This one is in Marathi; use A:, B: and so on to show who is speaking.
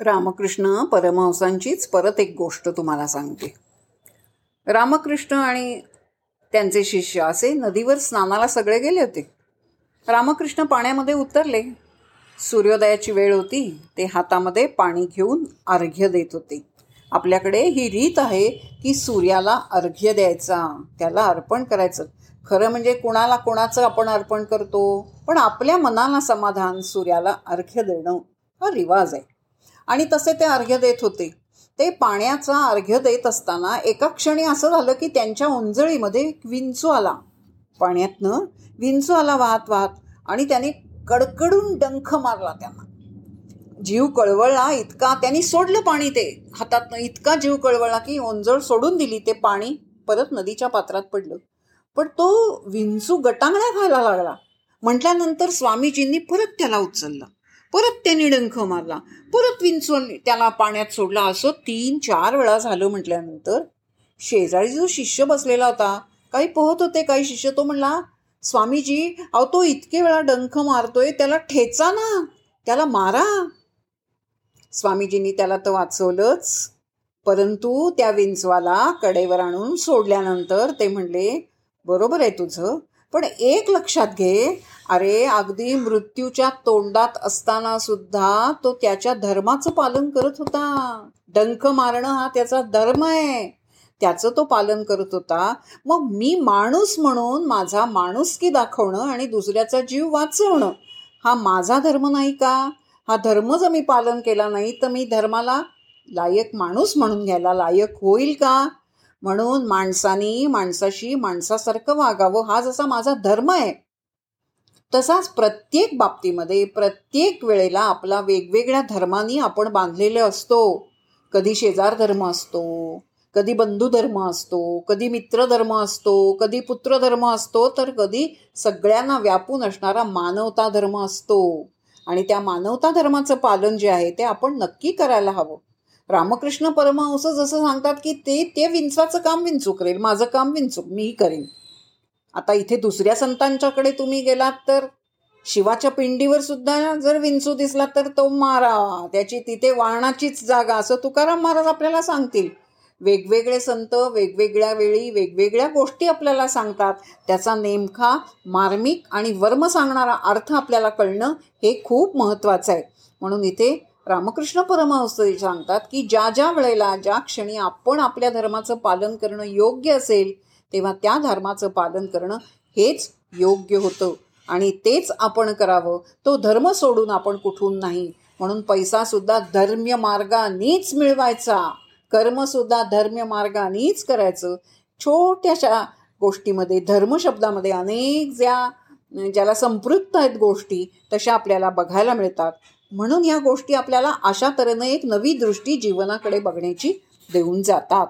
A: रामकृष्ण परमहंसांचीच परत एक गोष्ट तुम्हाला सांगते. रामकृष्ण आणि त्यांचे शिष्य असे नदीवर स्नानाला सगळे गेले होते. रामकृष्ण पाण्यामध्ये उतरले. सूर्योदयाची वेळ होती. ते हातामध्ये पाणी घेऊन अर्घ्य देत होते. आपल्याकडे ही रीत आहे की सूर्याला अर्घ्य द्यायचा त्याला अर्पण करायचं. खरं म्हणजे कुणाला कोणाचं आपण अर्पण करतो पण आपल्या मनाला समाधान सूर्याला अर्घ्य देणं हा रिवाज आहे. आणि तसे ते अर्घ्य देत होते. ते पाण्याचा अर्घ्य देत असताना एका क्षणी असं झालं की त्यांच्या उंजळीमध्ये एक विंचू आला. पाण्यातनं विंचू आला वाहत वाहत आणि त्याने कडकडून डंख मारला त्यांना. जीव कळवळला इतका त्यांनी सोडलं पाणी ते. हातातनं इतका जीव कळवळला की ओंजळ सोडून दिली ते पाणी. परत नदीच्या पात्रात पडलं. पण तो विंचू गटांगळ्या खायला लागला. म्हटल्यानंतर स्वामीजींनी परत त्याला उचलला. परत त्याने डंख मारला. परत विंचू त्याला पाण्यात सोडला. असं तीन चार वेळा झालं म्हटल्यानंतर शेजारी जो शिष्य बसलेला होता काही पोहत होते काही शिष्य तो म्हणला स्वामीजी अहो तो इतके वेळा डंख मारतोय त्याला ठेचा ना त्याला मारा. स्वामीजींनी त्याला तर वाचवलंच. परंतु त्या विंचवाला कडेवर आणून सोडल्यानंतर ते म्हणले बरोबर आहे तुझं. पण एक लक्षात घे अरे अगदी मृत्यूच्या तोंडात असताना सुद्धा तो त्याच्या धर्माचं पालन करत होता. डंक मारणं हा त्याचा धर्म आहे. त्याचं तो पालन करत होता. मग मी माणूस म्हणून माझा माणुसकी दाखवणं आणि दुसऱ्याचा जीव वाचवणं हा माझा धर्म नाही का? हा धर्म जर मी पालन केला नाही तर मी धर्माला लायक माणूस म्हणून घ्यायला लायक होईल का? म्हणून माणसानी माणसाशी माणसासारखं वागावं हा जसा माझा धर्म आहे तसाच प्रत्येक बाबतीमध्ये प्रत्येक वेळेला आपला वेगवेगळ्या धर्मानी आपण बांधलेले असतो. कधी शेजार धर्म असतो कधी बंधू धर्म असतो कधी मित्र धर्म असतो कधी पुत्र धर्म असतो तर कधी सगळ्यांना व्यापून असणारा मानवता धर्म असतो. आणि त्या मानवता धर्माचं पालन जे आहे ते आपण नक्की करायला हवं. रामकृष्ण परमहंस जसं सांगतात की ते ते विंचवाचं काम विंचू करेल माझं काम विंचू मी करेन. आता इथे दुसऱ्या संतांच्याकडे तुम्ही गेलात तर शिवाच्या पिंडीवर सुद्धा जर विंचू दिसला तर तो मारावा त्याची तिथे वाहनाचीच जागा असं तुकाराम महाराज आपल्याला सांगतील. वेगवेगळे संत वेगवेगळ्या वेळी वेगवेगळ्या गोष्टी आपल्याला सांगतात. त्याचा नेमका मार्मिक आणि वर्म सांगणारा अर्थ आपल्याला कळणं हे खूप महत्त्वाचं आहे. म्हणून इथे रामकृष्ण परमहंस सांगतात की ज्या ज्या वेळेला ज्या क्षणी आपण आपल्या धर्माचं पालन करणं योग्य असेल तेव्हा त्या धर्माचं पालन करणं हेच योग्य होतं. आणि तेच आपण करावं. तो धर्म सोडून आपण कुठून नाही. म्हणून पैसासुद्धा धर्म्य मार्गानेच मिळवायचा. कर्मसुद्धा धर्म्य मार्गानेच करायचं. छोट्याशा गोष्टीमध्ये धर्मशब्दामध्ये अनेक ज्या ज्याला संपृक्त आहेत गोष्टी तशा आपल्याला बघायला मिळतात. म्हणून या गोष्टी आपल्याला अशा तऱ्हेनं एक नवी दृष्टी जीवनाकडे बघण्याची देऊन जातात.